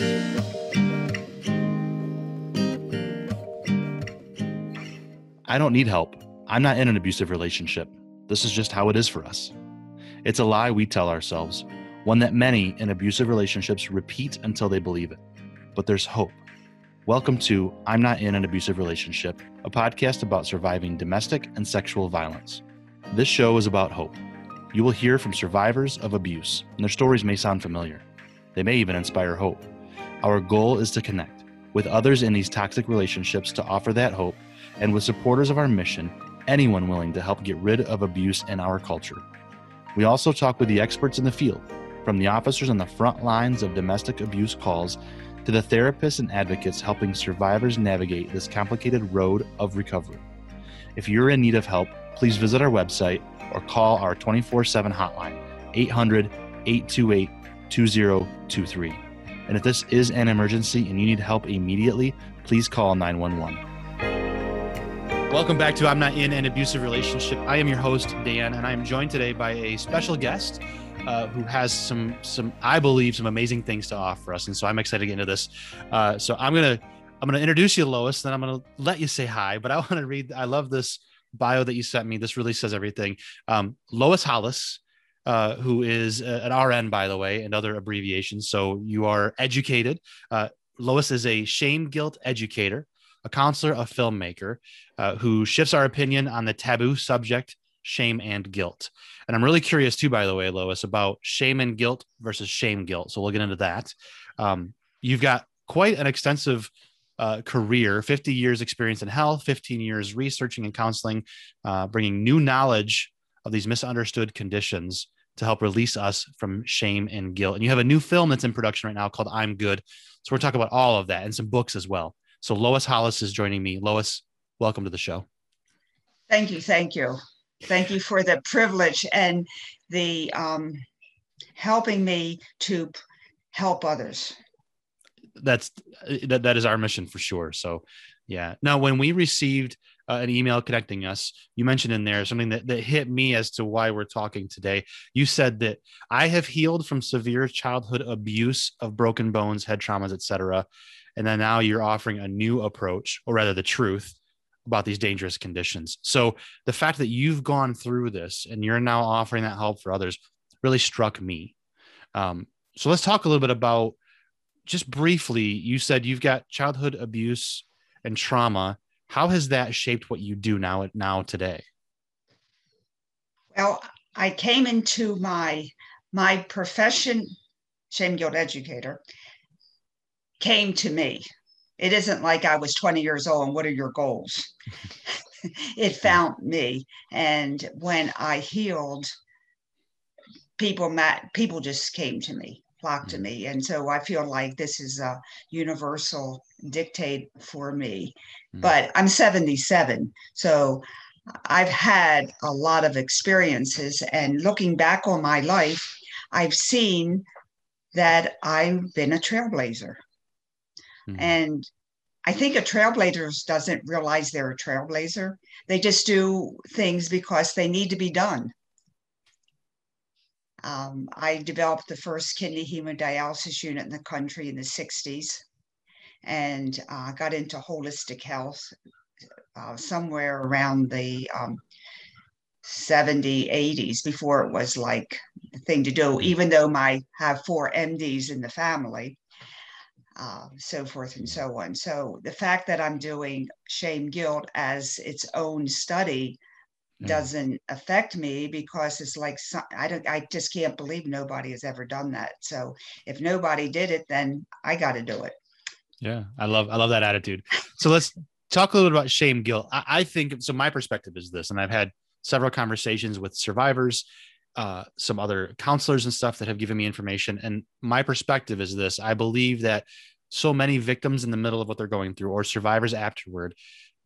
I don't need help. I'm not in an abusive relationship. This is just how it is for us. It's a lie we tell ourselves, one that many in abusive relationships repeat until they believe it. But there's hope. Welcome to I'm Not in an Abusive Relationship, a podcast about surviving domestic and sexual violence. This show is about hope. You will hear from survivors of abuse, and their stories may sound familiar. They may even inspire hope. Our goal is to connect with others in these toxic relationships to offer that hope and with supporters of our mission, anyone willing to help get rid of abuse in our culture. We also talk with the experts in the field, from the officers on the front lines of domestic abuse calls to the therapists and advocates helping survivors navigate this complicated road of recovery. If you're in need of help, please visit our website or call our 24 7 hotline, 800 828 2023. And if this is an emergency and you need help immediately, please call 911. Welcome back to I'm Not in an Abusive Relationship. I am your host, Dan, and I am joined today by a special guest uh, who has some, some, I believe, some amazing things to offer us. And so I'm excited to get into this. Uh, so I'm gonna, I'm gonna introduce you, Lois. Then I'm gonna let you say hi. But I want to read. I love this bio that you sent me. This really says everything. Um, Lois Hollis. Uh, who is an RN, by the way, and other abbreviations. So you are educated. Uh, Lois is a shame guilt educator a counselor, a filmmaker uh, who shifts our opinion on the taboo subject, shame and guilt. And I'm really curious too, by the way, Lois, about shame and guilt versus shame guilt. So we'll get into that. Um, you've got quite an extensive uh, career 50 years experience in health 15 years researching and counseling uh, bringing new knowledge of these misunderstood conditions to help release us from shame and guilt and you have a new film that's in production right now called i'm good so we're talking about all of that and some books as well so Lois Hollis is joining me. Lois, welcome to the show. Thank you. Thank you. Thank you for the privilege and the um, helping me to help others. That's that, that is our mission for sure. So yeah. Now, when we received uh, an email connecting us, you mentioned in there something that, that hit me as to why we're talking today. You said that I have healed from severe childhood abuse of broken bones, head traumas, etc and then now you're offering a new approach or rather the truth about these dangerous conditions. So the fact that you've gone through this and you're now offering that help for others really struck me. Um, so let's talk a little bit about just briefly you said you've got childhood abuse and trauma how has that shaped what you do now now today well i came into my my profession shame guilt educator came to me. It isn't like I was 20 years old and what are your goals? it found me. And when I healed, people met, people just came to me, flocked to mm. me. And so I feel like this is a universal dictate for me. Mm. But I'm 77. So I've had a lot of experiences. And looking back on my life, I've seen that I've been a trailblazer. Mm-hmm. And I think a trailblazer doesn't realize they're a trailblazer. They just do things because they need to be done. Um, I developed the first kidney hemodialysis unit in the country in the 60s and uh, got into holistic health uh, somewhere around the um, 70, 80s before it was like the thing to do, even though my have four MDs in the family uh, so forth and so on. So the fact that I'm doing shame guilt as its own study doesn't affect me because it's like I don't I just can't believe nobody has ever done that. So if nobody did it, then I got to do it. Yeah, I love I love that attitude. So let's talk a little bit about shame guilt. I, I think so. My perspective is this, and I've had several conversations with survivors uh, some other counselors and stuff that have given me information. And my perspective is this I believe that so many victims in the middle of what they're going through or survivors afterward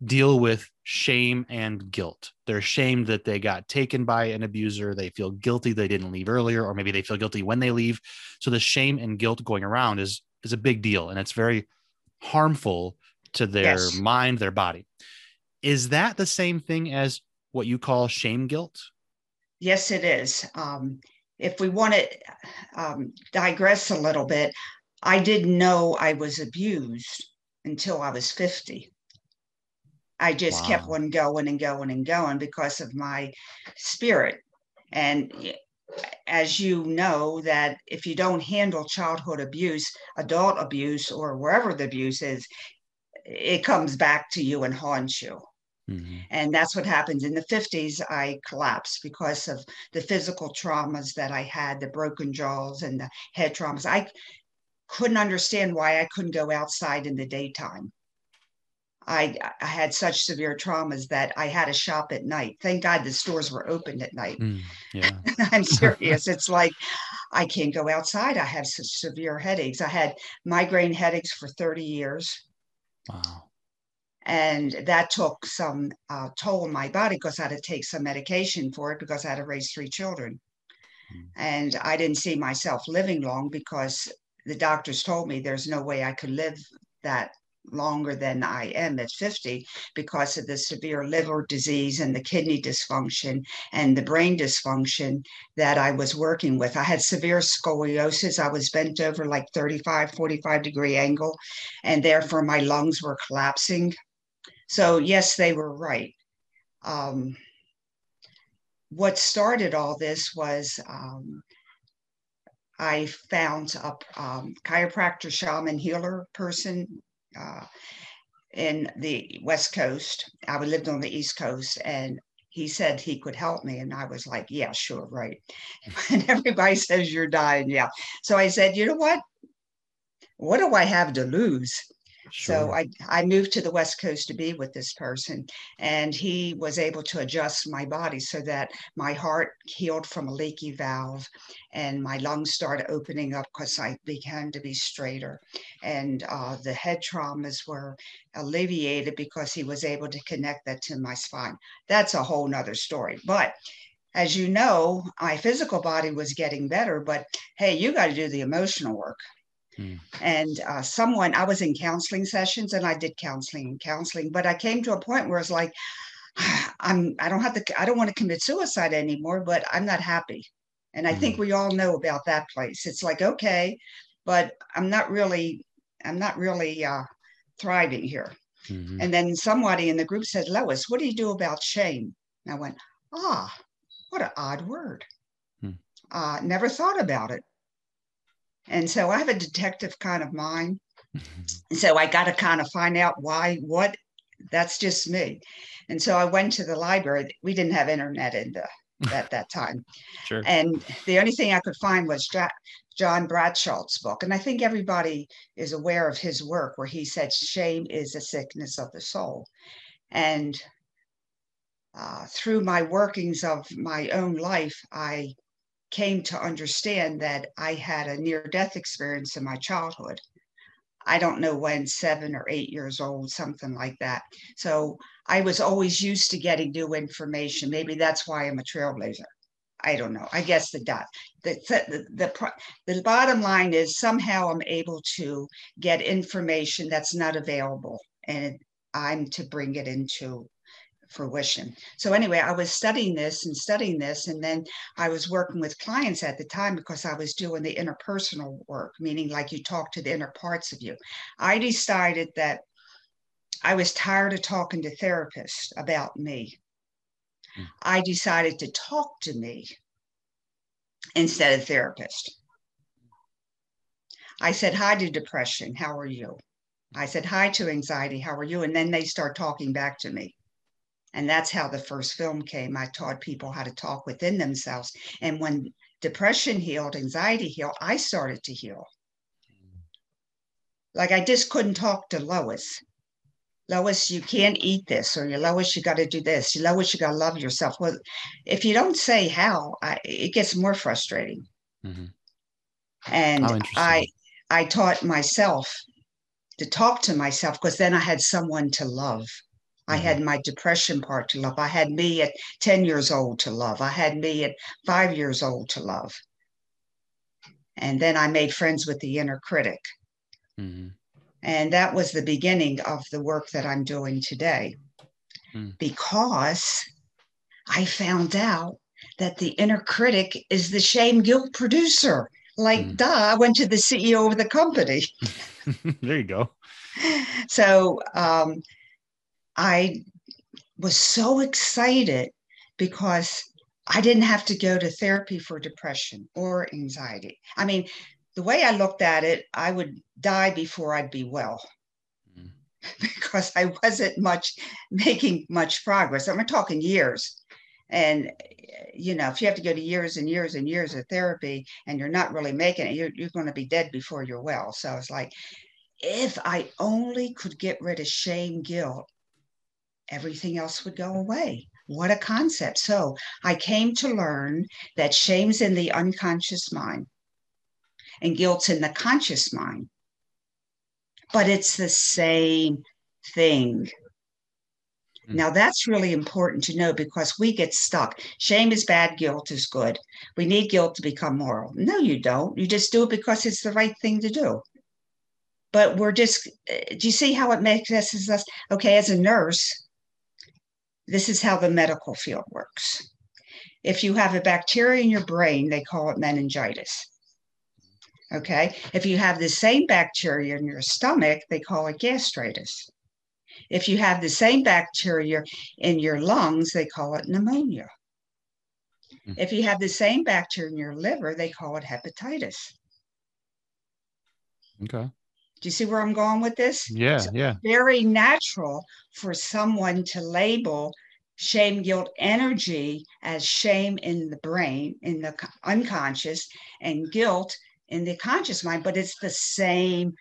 deal with shame and guilt. They're ashamed that they got taken by an abuser. They feel guilty they didn't leave earlier, or maybe they feel guilty when they leave. So the shame and guilt going around is is a big deal, and it's very harmful to their yes. mind, their body. Is that the same thing as what you call shame guilt? Yes, it is. Um, if we want to um, digress a little bit, I didn't know I was abused until I was 50. I just wow. kept on going and going and going because of my spirit. And as you know, that if you don't handle childhood abuse, adult abuse, or wherever the abuse is, it comes back to you and haunts you. Mm-hmm. And that's what happens. In the 50s, I collapsed because of the physical traumas that I had, the broken jaws and the head traumas. I couldn't understand why I couldn't go outside in the daytime. I, I had such severe traumas that I had to shop at night. Thank God the stores were open at night. Mm, yeah. I'm serious. it's like I can't go outside. I have such severe headaches. I had migraine headaches for 30 years. Wow. And that took some uh, toll on my body because I had to take some medication for it because I had to raise three children. Mm. And I didn't see myself living long because the doctors told me there's no way I could live that longer than I am at 50 because of the severe liver disease and the kidney dysfunction and the brain dysfunction that I was working with. I had severe scoliosis. I was bent over like 35, 45 degree angle, and therefore my lungs were collapsing. So, yes, they were right. Um, what started all this was um, I found a um, chiropractor, shaman, healer person uh, in the West Coast. I lived on the East Coast, and he said he could help me. And I was like, yeah, sure, right. and everybody says you're dying. Yeah. So I said, you know what? What do I have to lose? Sure. So I, I moved to the West Coast to be with this person, and he was able to adjust my body so that my heart healed from a leaky valve and my lungs started opening up because I began to be straighter. And uh, the head traumas were alleviated because he was able to connect that to my spine. That's a whole nother story. But as you know, my physical body was getting better, but hey, you got to do the emotional work. Hmm. And uh, someone, I was in counseling sessions and I did counseling and counseling, but I came to a point where it's like, I'm, I don't have to, I don't want to commit suicide anymore, but I'm not happy. And I mm think hmm. we all know about that place. It's like, okay, but I'm not really, I'm not really uh, thriving here. Mm-hmm. And then somebody in the group said, Lois, what do you do about shame? And I went, ah, what an odd word. Hmm. Uh, never thought about it. And so I have a detective kind of mind. And so I got to kind of find out why, what, that's just me. And so I went to the library. We didn't have internet in the, at that time. Sure. And the only thing I could find was John Bradshaw's book. And I think everybody is aware of his work where he said shame is a sickness of the soul. And uh, through my workings of my own life, I came to understand that I had a near death experience in my childhood. I don't know when, seven or eight years old, something like that. So I was always used to getting new information. Maybe that's why I'm a trailblazer. I don't know. I guess the dot. The, the, the, the bottom line is somehow I'm able to get information that's not available and I'm to bring it into fruition. So anyway, I was studying this and studying this, and then I was working with clients at the time because I was doing the interpersonal work, meaning like you talk to the inner parts of you. I decided that I was tired of talking to therapists about me. Mm. I decided to talk to me instead of therapist. I said hi to depression. How are you? I said hi to anxiety. How are you? And then they start talking back to me. And that's how the first film came. I taught people how to talk within themselves. And when depression healed, anxiety healed, I started to heal. Like I just couldn't talk to Lois. Lois, you can't eat this, or you Lois, you got to do this. You Lois, you got to love yourself. Well, if you don't say how, I, it gets more frustrating. Mm-hmm. And I, I taught myself to talk to myself because then I had someone to love. I had mm-hmm. my depression part to love. I had me at 10 years old to love. I had me at five years old to love. And then I made friends with the inner critic. Mm-hmm. And that was the beginning of the work that I'm doing today. Mm. Because I found out that the inner critic is the shame guilt producer. Like, Mm. duh, I went to the CEO of the company. there you go. So um, I was so excited because I didn't have to go to therapy for depression or anxiety. I mean, the way I looked at it, I would die before I'd be well Mm. because I wasn't much making much progress. I'm talking years. And, you know, if you have to go to years and years and years of therapy and you're not really making it, you're, you're going to be dead before you're well. So it's like, if I only could get rid of shame, guilt, everything else would go away. What a concept. So I came to learn that shame's in the unconscious mind and guilt's in the conscious mind. But it's the same thing. Mm. Now, that's really important to know because we get stuck. Shame is bad, guilt is good. We need guilt to become moral. No, you don't. You just do it because it's the right thing to do. But we're just, uh, do you see how it makes us? as us? Okay, as a nurse, this is how the medical field works. If you have a bacteria in your brain, they call it meningitis. Okay. If you have the same bacteria in your stomach, they call it gastritis. If you have the same bacteria in your lungs, they call it pneumonia. Mm. If you have the same bacteria in your liver, they call it hepatitis. Okay. Do you see where I'm going with this? Yeah. Yeah. Very natural for someone to label shame, guilt, energy as shame in the brain, in the unconscious, and guilt in the conscious mind, but it's the same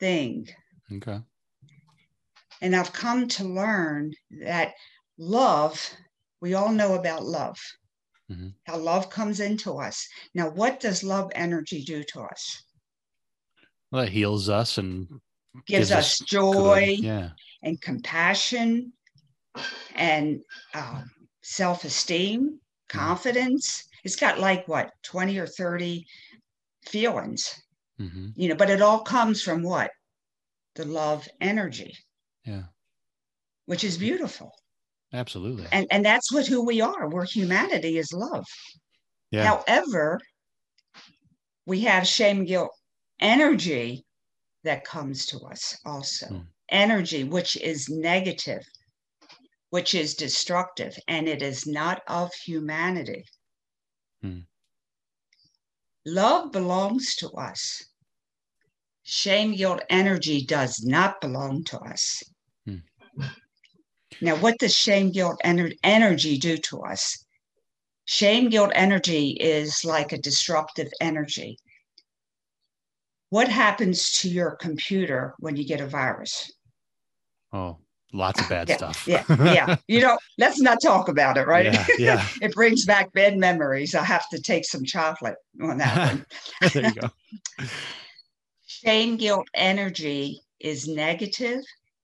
thing. Okay. And I've come to learn that love, we all know about love, Mhm. how love comes into us. Now, what does love energy do to us? Well, that heals us and Gives, Gives us joy Yeah. and compassion and um, self esteem, confidence. It's got like what, 20 or 30 feelings, hmm you know, but it all comes from what? The love energy, Yeah. which is beautiful. Absolutely. and and that's what who we are we're humanity is love Yeah. however we have shame guilt energy that comes to us also Mm. energy which is negative which is destructive and it is not of humanity Mm. love belongs to us shame guilt energy does not belong to us Mm. now what does shame guilt ener- energy do to us shame guilt energy is like a destructive energy what happens to your computer when you get a virus Oh, lots of bad Yeah, stuff. yeah yeah you know let's not talk about it right Yeah. Yeah. it brings back bad memories i have to take some chocolate on that one there you go. shame guilt energy is negative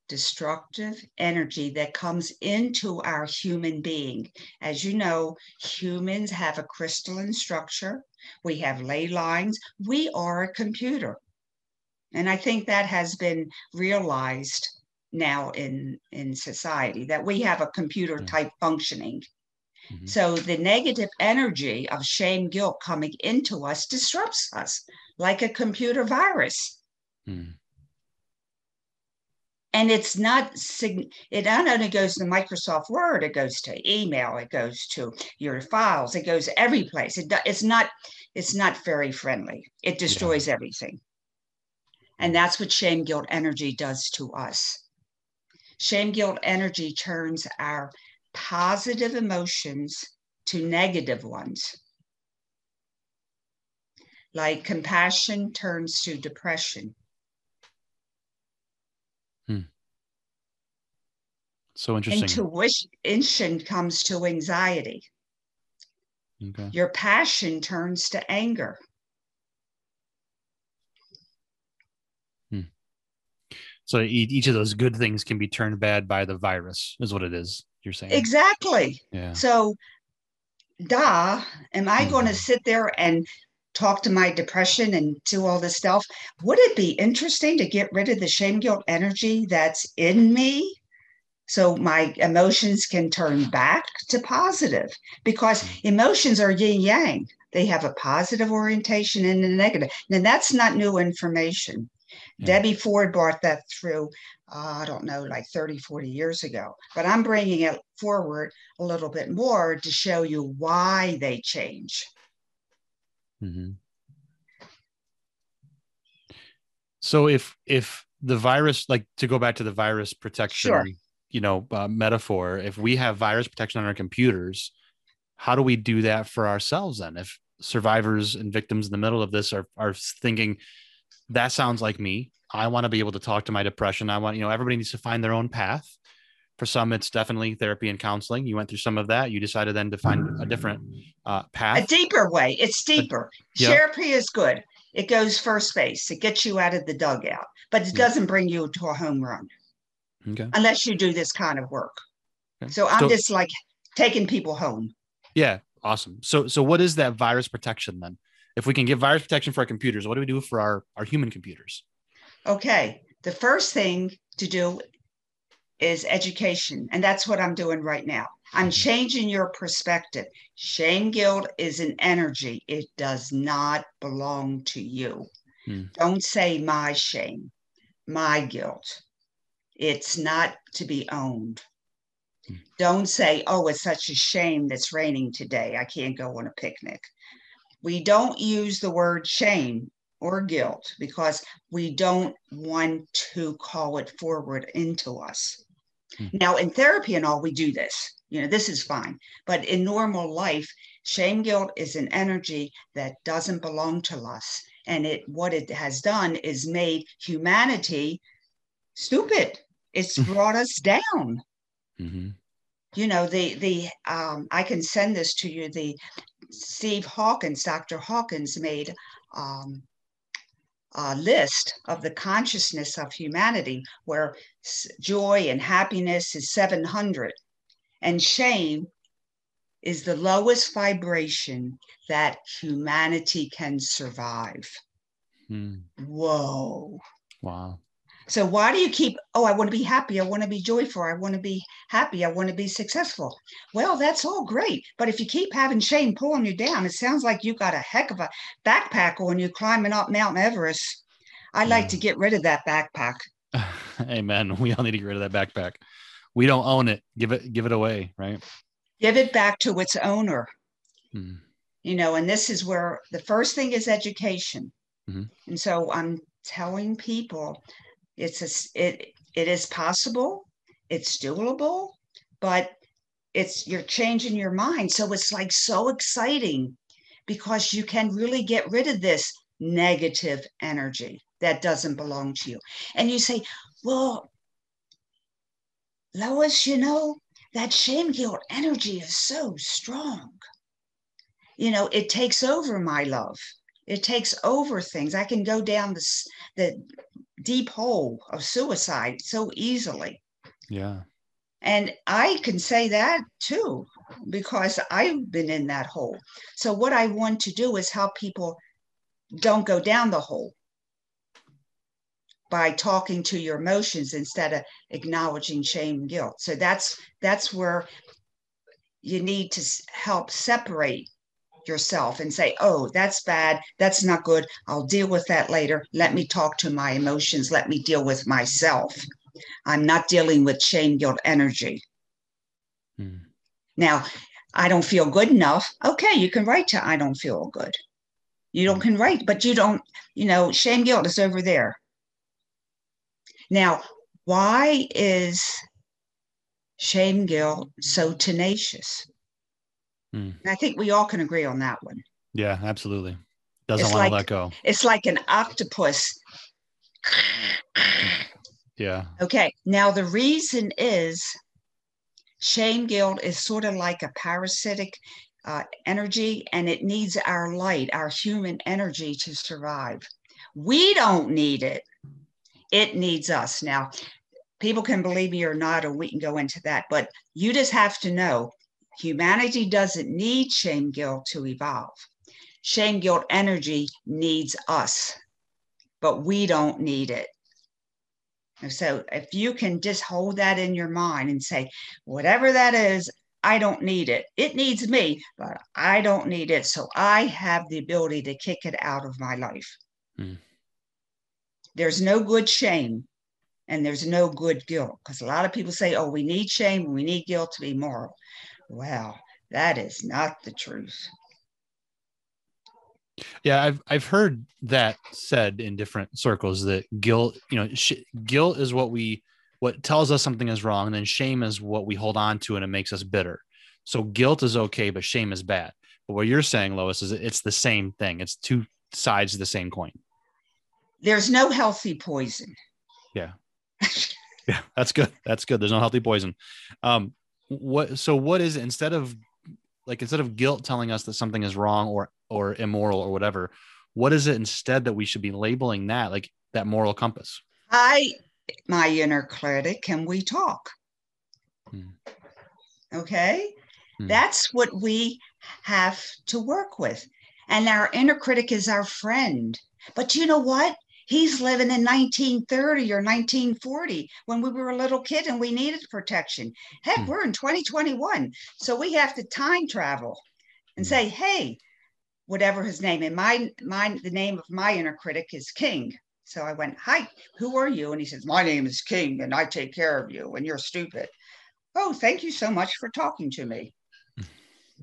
destructive energy that comes into our human being as you know humans have a crystalline structure we have ley lines. We are a computer. And i think that has been realized now in in society that we have a computer type functioning. Mhm. so the negative energy of shame guilt coming into us disrupts us like a computer virus. Mm. And it's not it not only goes to microsoft word it goes to email it goes to your files it goes every place. It, it's not it's not very friendly. It destroys everything. And mm. that's what shame guilt energy does to us. Shame guilt energy turns our positive emotions to negative ones. Like compassion turns to depression So interesting. Intuition comes to anxiety. okay. Your passion turns to anger. Hmm. So e- each of those good things can be turned bad by the virus, is what it is. You're saying. Exactly. Yeah. So, da, am I going to mm-hmm. sit there and talk to my depression and do all this stuff? Would it be interesting to get rid of the shame guilt energy that's in me? So my emotions can turn back to positive because emotions are yin yang. They have a positive orientation and a negative. And that's not new information. Yeah. Debbie Ford brought that through, uh, I don't know, like 30, 40 years ago. But I'm bringing it forward a little bit more to show you why they change. Mm-hmm. So if if the virus, like to go back to the virus protection, sure. You know, uh, metaphor, if we have virus protection on our computers, how do we do that for ourselves then? If survivors and victims in the middle of this are are thinking, that sounds like me. I want to be able to talk to my depression. I want, you know, everybody needs to find their own path. For some, it's definitely therapy and counseling. You went through some of that. You decided then to find a different uh, path. A deeper way. It's deeper. yeah. Therapy is good. It goes first base. It gets you out of the dugout, but it doesn't bring you to a home run. Okay. Unless you do this kind of work. Okay. So I'm so, just like taking people home. Yeah, awesome. So so what is that virus protection then? If we can give virus protection for our computers, what do we do for our our human computers? Okay. The first thing to do is education, and that's what I'm doing right now. I'm mm-hmm. changing your perspective. Shame guilt is an energy, it does not belong to you. Hmm. Don't say my shame, my guilt. It's not to be owned. Hmm. Don't say, oh, it's such a shame that's raining today. I can't go on a picnic. We don't use the word shame or guilt because we don't want to call it forward into us. Hmm. Now, in therapy and all, we do this you know this is fine but in normal life shame guilt is an energy that doesn't belong to us and it what it has done is made humanity stupid it's brought us down mm-hmm. you know the the um, i can send this to you the steve hawkins dr hawkins made um, a list of the consciousness of humanity where joy and happiness is 700 and shame is the lowest vibration that humanity can survive. Hmm. Whoa. Wow. So why do you keep, oh, I want to be happy. I want to be joyful. I want to be happy. I want to be successful. Well, that's all great. But if you keep having shame pulling you down, it sounds like you got a heck of a backpack on you climbing up Mount Everest. I'd yeah. like to get rid of that backpack. Amen. We all need to get rid of that backpack we don't own it give it give it away right give it back to its owner hmm. you know and this is where the first thing is education mm-hmm. and so i'm telling people it's a, it it is possible it's doable but it's you're changing your mind so it's like so exciting because you can really get rid of this negative energy that doesn't belong to you and you say well Lois, you know, that shame guilt energy is so strong. You know, it takes over my love. It takes over things. I can go down the, the deep hole of suicide so easily. Yeah. And I can say that too, because I've been in that hole. So, what I want to do is help people don't go down the hole by talking to your emotions instead of acknowledging shame and guilt. So that's that's where you need to help separate yourself and say, "Oh, that's bad. That's not good. I'll deal with that later. Let me talk to my emotions. Let me deal with myself. I'm not dealing with shame guilt energy." Hmm. Now, I don't feel good enough. Okay, you can write to I don't feel good. You don't can write, but you don't, you know, shame guilt is over there. Now, why is shame guilt so tenacious? Mm. I think we all can agree on that one. Yeah, absolutely. Doesn't it's want like, to let go. It's like an octopus. Yeah. Okay. Now, the reason is shame guilt is sort of like a parasitic uh, energy and it needs our light, our human energy to survive. We don't need it it needs us. Now, people can believe me or not, or we can go into that, but you just have to know humanity doesn't need shame guilt to evolve. Shame guilt energy needs us, but we don't need it. So if you can just hold that in your mind and say, whatever that is, I don't need it. It needs me, but I don't need it. So I have the ability to kick it out of my life. Hmm. There's no good shame and there's no good guilt because a lot of people say, oh, we need shame, we need guilt to be moral. Well, that is not the truth. Yeah, I've I've heard that said in different circles that guilt, you know, sh- guilt is what we what tells us something is wrong, and then shame is what we hold on to and it makes us bitter. So guilt is okay, but shame is bad. But what you're saying, Lois, is it's the same thing. It's two sides of the same coin. There's no healthy poison. Yeah. yeah, that's good. That's good. There's no healthy poison. Um, what so what is it instead of like instead of guilt telling us that something is wrong or or immoral or whatever, what is it instead that we should be labeling that like that moral compass? I my inner critic, can we talk? Hmm. Okay. Hmm. That's what we have to work with. And our inner critic is our friend. But you know what? He's living in 1930 or 1940 when we were a little kid and we needed protection. Heck, Hmm. we're in 2021. So we have to time travel and Hmm. say, hey, whatever his name, and my, my the name of my inner critic is King. So I went, Hi, who are you? And he says, My name is King and I take care of you and you're stupid. Oh, thank you so much for talking to me.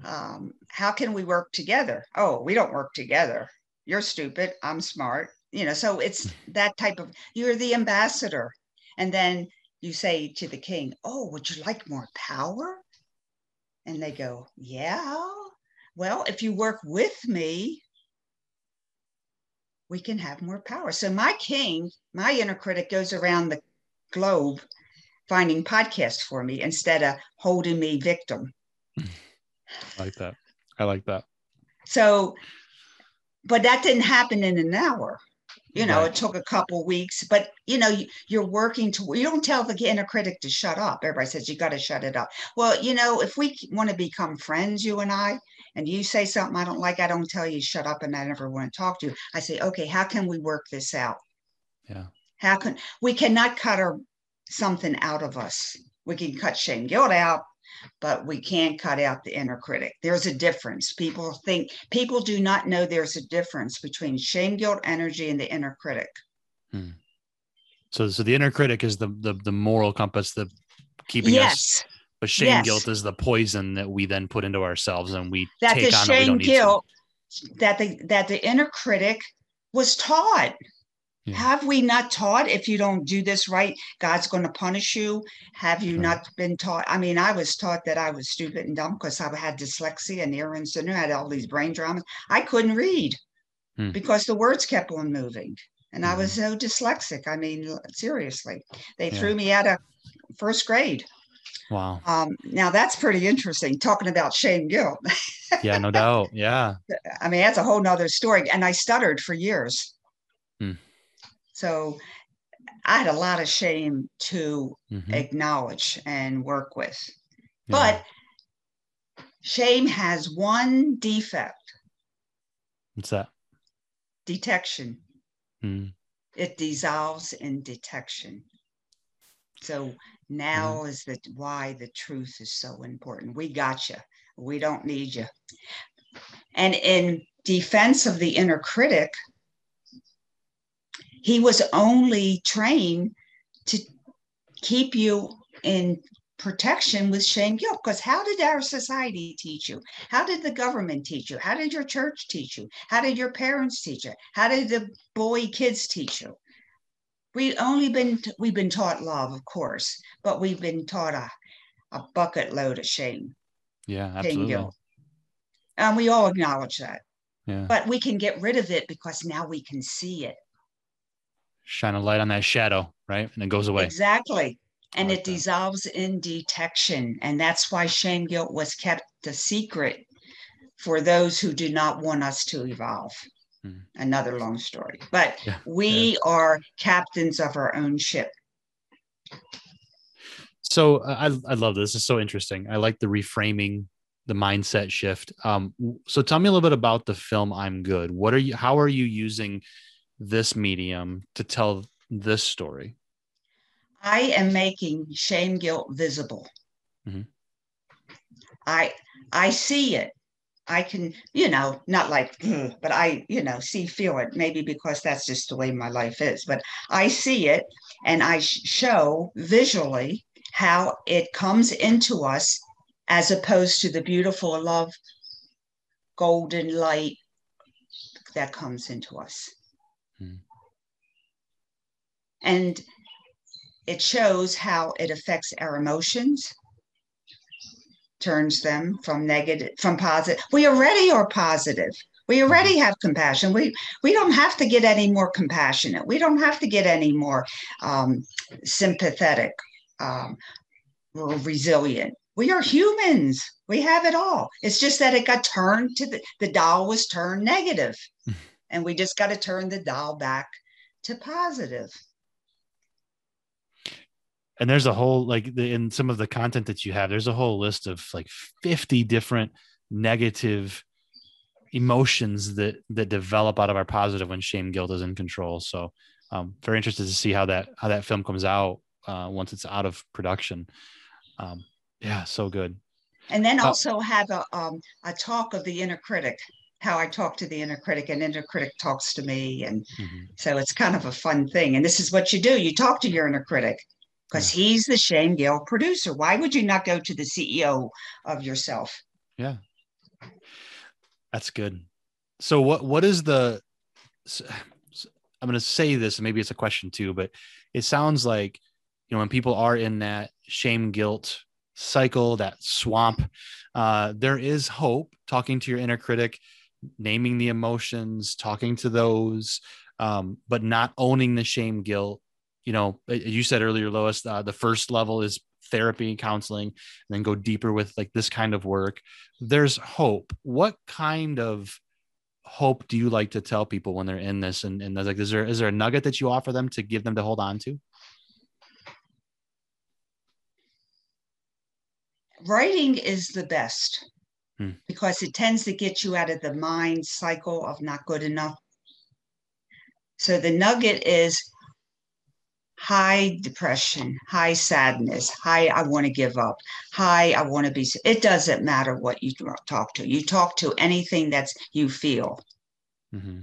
Um, how can we work together? Oh, we don't work together. You're stupid. I'm smart. You know, so it's mm. that type of you're the ambassador. And then you say to the king, Oh, would you like more power? And they go, Yeah. Well, if you work with me, we can have more power. So my king, my inner critic goes around the globe finding podcasts for me instead of holding me victim. I like that. I like that. So, but that didn't happen in an hour. You know, Right. it took a couple weeks, but you know, you, you're working to, you don't tell the inner critic to shut up. Everybody says you got to shut it up. Well, you know, if we want to become friends, you and I, and you say something I don't like, I don't tell you shut up and I never want to talk to you. I say, okay, how can we work this out? Yeah. How can we cannot cut our something out of us? We can cut shame guilt out, but we can't cut out the inner critic. There's a difference. People think people do not know there's a difference between shame guilt energy and the inner critic. Hmm. So so the inner critic is the the, the moral compass that keeping us but shame yes. guilt is the poison that we then put into ourselves and we that take the on shame need to. guilt that the that the inner critic was taught. Yeah. Have we not taught if you don't do this right, God's going to punish you? Have you Right. not been taught? I mean, I was taught that I was stupid and dumb because I had dyslexia and Irlen syndrome, I had all these brain dramas. I couldn't read Hmm. because the words kept on moving. And I was so dyslexic. I mean, seriously, they Yeah. threw me out of first grade. Wow. Um, now that's pretty interesting. Talking about shame guilt. Yeah, no doubt. Yeah. I mean, that's a whole nother story. And I stuttered for years. So I had a lot of shame to Mhm. acknowledge and work with. Yeah. But shame has one defect what's that? detection. Mm. It dissolves in detection. So now is the why the truth is so important. We got you. We don't need you. And in defense of the inner critic, he was only trained to keep you in protection with shame guilt. Because how did our society teach you? How did the government teach you? How did your church teach you? How did your parents teach you? How did the boy kids teach you? We only been we've been taught love, of course, but we've been taught a, a bucket load of shame, Yeah, absolutely. guilt. And we all acknowledge that. Yeah. But we can get rid of it because now we can see it. Shine a light on that shadow, right? And it goes away. Exactly. And like it that. dissolves in detection. And that's why shame guilt was kept a secret for those who do not want us to evolve. Mhm. Another long story. But Yeah, we are captains of our own ship. So I I love this. This is so interesting. I like the reframing, the mindset shift. Um, so tell me a little bit about the film I'm Good. What are you? How are you using this medium to tell this story? I am making shame guilt visible. Mhm. I I see it. I can, you know, not like, but I, you know, see, feel it. Maybe because that's just the way my life is. But I see it, and I show visually how it comes into us, as opposed to the beautiful love, golden light that comes into us. Hmm. And it shows how it affects our emotions, turns them from negative from positive we already are positive. We already have compassion. We we don't have to get any more compassionate. We don't have to get any more um, sympathetic um, or resilient. We are humans. We have it all. It's just that it got turned to the the dial was turned negative and we just got to turn the dial back to positive. and there's a whole like the, in some of the content that you have there's a whole list of like 50 different negative emotions that that develop out of our positive when shame guilt is in control. So um very interested to see how that how that film comes out uh, once it's out of production. Um yeah so good. And then uh, also have a um a talk of the inner critic how I talk to the inner critic and inner critic talks to me. And mm-hmm. so it's kind of a fun thing. And this is what you do. You talk to your inner critic because yeah. he's the shame guilt producer. Why would you not go to the CEO of yourself? Yeah. That's good. So what what is the I'm going to say this maybe it's a question too, but it sounds like you know when people are in that shame guilt cycle, that swamp, uh, there is hope talking to your inner critic, naming the emotions, talking to those, um, but not owning the shame guilt you know, you said earlier, Lois, uh, the first level is therapy and counseling, and then go deeper with like this kind of work. There's hope. What kind of hope do you like to tell people when they're in this? And, and like, is there is there a nugget that you offer them to give them to hold on to? Writing is the best hmm. because it tends to get you out of the mind cycle of not good enough. So the nugget is hi depression, hi sadness, hi I want to give up, hi I want to be. It doesn't matter what you talk to. You talk to anything that's you feel. Mm-hmm.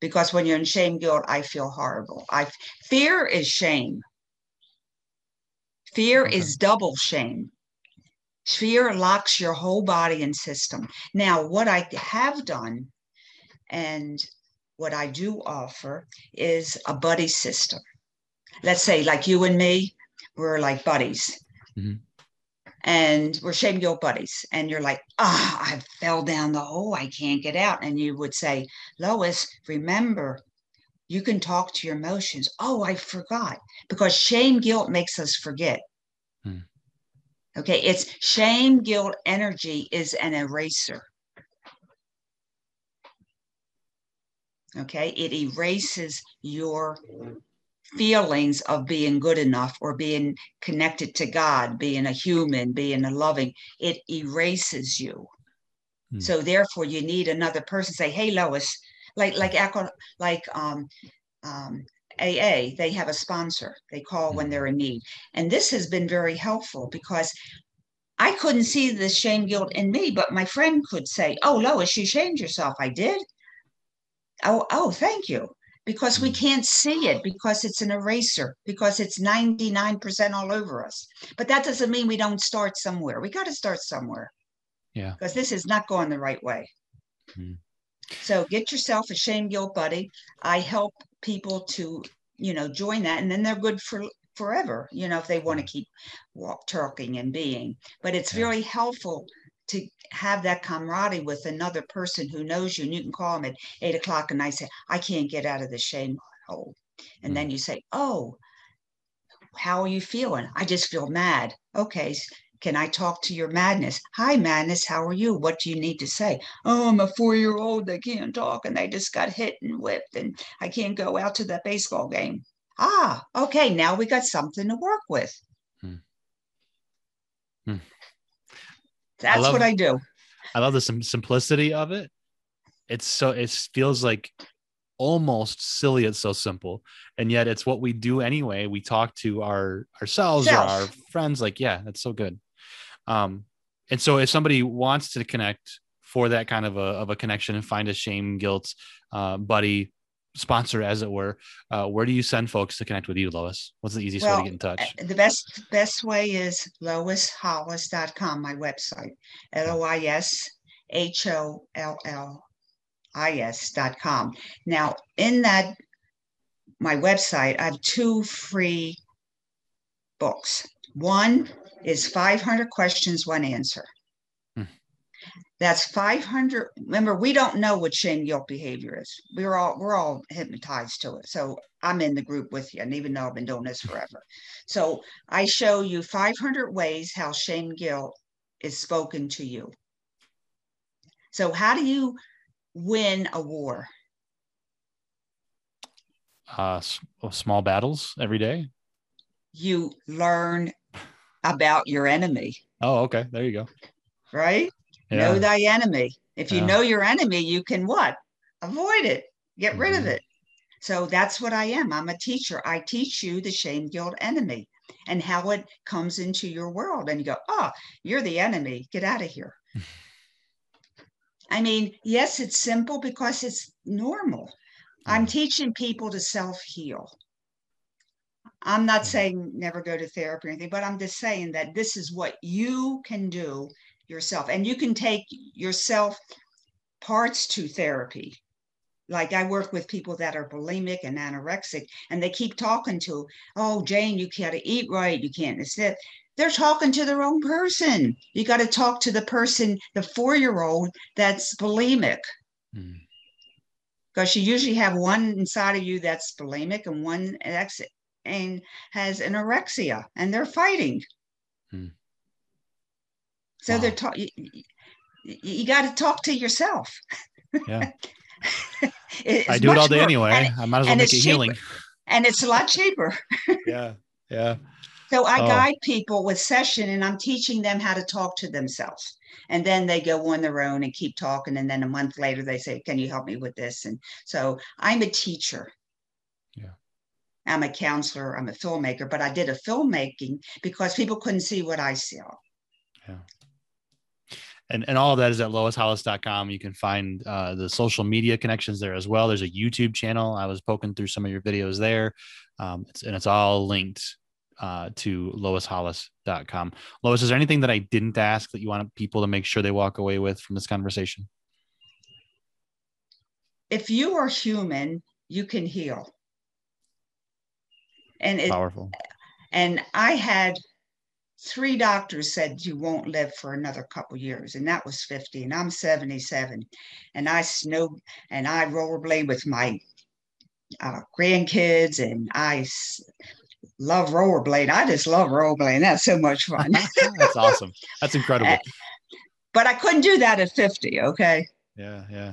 Because when you're in shame guilt, I feel horrible. I fear is shame. Fear okay. is double shame. Fear locks your whole body and system. Now, what I have done, and what I do offer, is a buddy system let's say like you and me, we're like buddies. Mm-hmm. And we're shame guilt buddies. And you're like, ah, oh, I fell down the hole. I can't get out. And you would say, Lois, remember, you can talk to your emotions. Oh, I forgot. Because shame guilt makes us forget. Okay, it's shame guilt energy is an eraser. Okay, it erases your feelings of being good enough or being connected to God, being a human, being a loving, it erases you. Hmm. So therefore, you need another person. Say, "Hey, Lois," like like like um, um, AA. They have a sponsor. They call hmm. when they're in need, and this has been very helpful because I couldn't see the shame guilt in me, but my friend could say, "Oh, Lois, you shamed yourself." I did. Oh, oh, thank you because we mm. can't see it because it's an eraser because it's 99% all over us but that doesn't mean we don't start somewhere we got to start somewhere yeah because this is not going the right way mm. so get yourself a shame guilt buddy i help people to you know join that and then they're good for forever you know if they want to keep walk talking and being but it's yeah. very helpful to have that camaraderie with another person who knows you and you can call them at eight o'clock and I say, I can't get out of the shame hole. And mm. then you say, Oh, how are you feeling? I just feel mad. Okay. Can I talk to your madness? Hi, madness. How are you? What do you need to say? Oh, I'm a four year old. They can't talk and they just got hit and whipped and I can't go out to that baseball game. Ah, okay. Now we got something to work with. Hmm. Hmm. That's I love, what I do. I love the sim- simplicity of it. It's so it feels like almost silly. It's so simple, and yet it's what we do anyway. We talk to our ourselves Self. or our friends. Like, yeah, that's so good. Um, and so if somebody wants to connect for that kind of a, of a connection and find a shame guilt uh, buddy sponsor as it were uh, where do you send folks to connect with you lois what's the easiest Well, way to get in touch Uh, The best best way is loishollis.com, my website. L O I S H O L L I S.com. Now, in that my website, I have two free books. One is 500 questions, one answer. Hmm. That's 500. Remember, we don't know what shame guilt behavior is. We're all we're all hypnotized to it. So I'm in the group with you, and even though I've been doing this forever. So I show you 500 ways how shame guilt is spoken to you. So how do you win a war? uh, small battles every day You learn about your enemy, oh okay there you go right? yeah Know thy enemy. If you Yeah. know your enemy, you can what? Avoid it. Get rid of Mhm. it. So that's what I am. I'm a teacher. I teach you the shame guilt enemy and how it comes into your world. And you go, oh, you're the enemy. Get out of here. I mean, yes, it's simple because it's normal. I'm teaching people to self heal. I'm not saying never go to therapy or anything, but I'm just saying that this is what you can do yourself. And you can take yourself parts to therapy. Like I work with people that are bulimic and anorexic, and they keep talking to, oh, Jane, you gotta eat right. You can't this, that. They're talking to their own person. You got to talk to the person, the four year old that's bulimic Mm. because you usually have one inside of you that's bulimic and one ex- and has anorexia and they're fighting. Hmm. So they're Wow. talking. You, you got to talk to yourself. Yeah. I do it all day more- anyway and, i might as well make it healing and it's a lot cheaper. yeah yeah So I Oh. guide people with session, and I'm teaching them how to talk to themselves. And then they go on their own and keep talking. And then a month later, they say, "Can you help me with this?" And so I'm a teacher. I'm a counselor. I'm a filmmaker, but I did a filmmaking because people couldn't see what I saw. Yeah. And, and all of that is at loishollis.com. You can find uh, the social media connections there as well. There's a YouTube channel. I was poking through some of your videos there. Um, it's, and it's all linked uh, to loishollis.com. Lois, is there anything that I didn't ask that you want people to make sure they walk away with from this conversation? If you are human, you can heal. And it, Powerful. and I had three doctors said you won't live for another couple years, and that was 50, and I'm 77, and I snow and I rollerblade with my uh, grandkids, and I love rollerblade. I just love rollerblade. That's so much fun. That's awesome. That's incredible. but I couldn't do that at 50. Okay. Yeah. Yeah.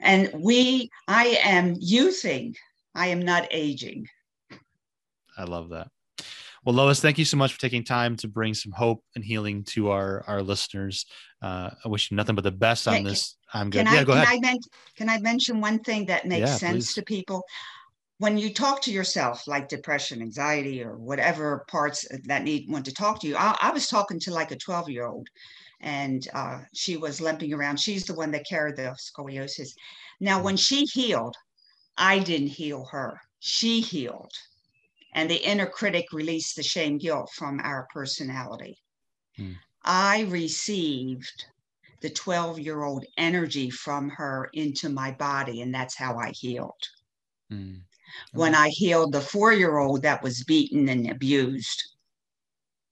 And we, I am youthing. I am not aging. I love that. Well, Lois, thank you so much for taking time to bring some hope and healing to our our listeners. Uh, I wish you nothing but the best on Can- this. I'm good. Can yeah, I go can ahead. I men- can I mention one thing that makes Yeah, sense please. to people? When you talk to yourself, like depression, anxiety, or whatever parts that need want to talk to you, I, I was talking to like a 12 year old, and uh, she was limping around. She's the one that carried the scoliosis. Now, Mm. when she healed, I didn't heal her. She healed, and the inner critic released the shame guilt from our personality. Mm. I received the 12 year old energy from her into my body, and that's how I healed. Mm. When I healed the four year old that was beaten and abused,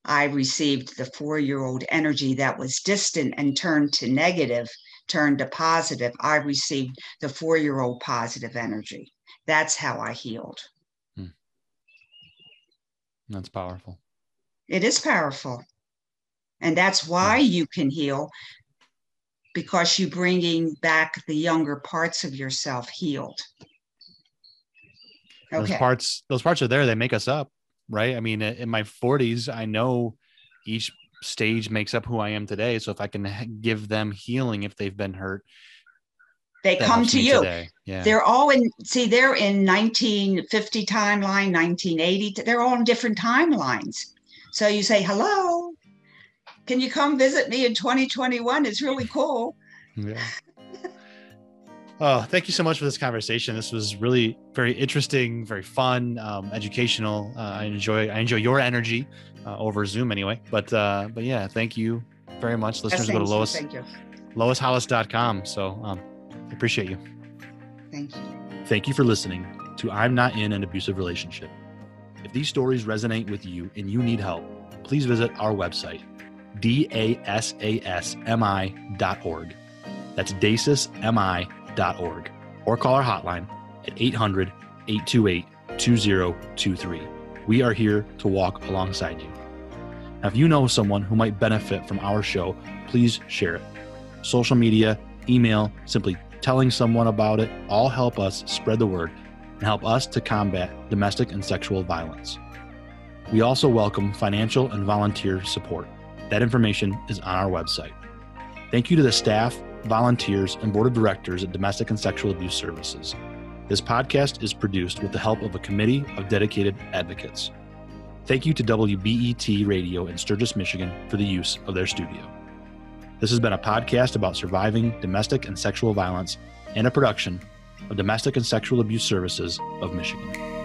I received the four year old energy that was distant and turned to negative, turned to positive. I received the four year old positive energy. That's how I healed. That's powerful. It is powerful. And that's why you can heal because you're bringing back the younger parts of yourself healed. Those Okay. parts, those parts are there. They make us up, right? I mean, in my 40s, I know each stage makes up who I am today. So if I can give them healing if they've been hurt, They that come to you. Yeah. They're all in, see, they're in 1950 timeline, 1980. They're all in different timelines. So you say, hello, can you come visit me in 2021? It's really cool. Yeah. Oh, thank you so much for this conversation. This was really very interesting, very fun, um, educational. Uh, I enjoy I enjoy your energy uh, over Zoom anyway. But uh, but yeah, thank you very much. Listeners, Yes, go to thank you, Lois Thank you. loishollis.com. So um, I appreciate you. Thank you. Thank you for listening to I'm Not in an Abusive Relationship. If these stories resonate with you and you need help, please visit our website, dasasmi.org. That's dasasmi.org. Or call our hotline at 800 828 2023. We are here to walk alongside you. Now, if you know someone who might benefit from our show, please share it. Social media, email, simply telling someone about it all help us spread the word and help us to combat domestic and sexual violence. We also welcome financial and volunteer support. That information is on our website. Thank you to the staff, volunteers, and board of directors at Domestic and Sexual Abuse Services. This podcast is produced with the help of a committee of dedicated advocates. Thank you to WBET Radio in Sturgis, Michigan for the use of their studio. This has been a podcast about surviving domestic and sexual violence and a production of Domestic and Sexual Abuse Services of Michigan.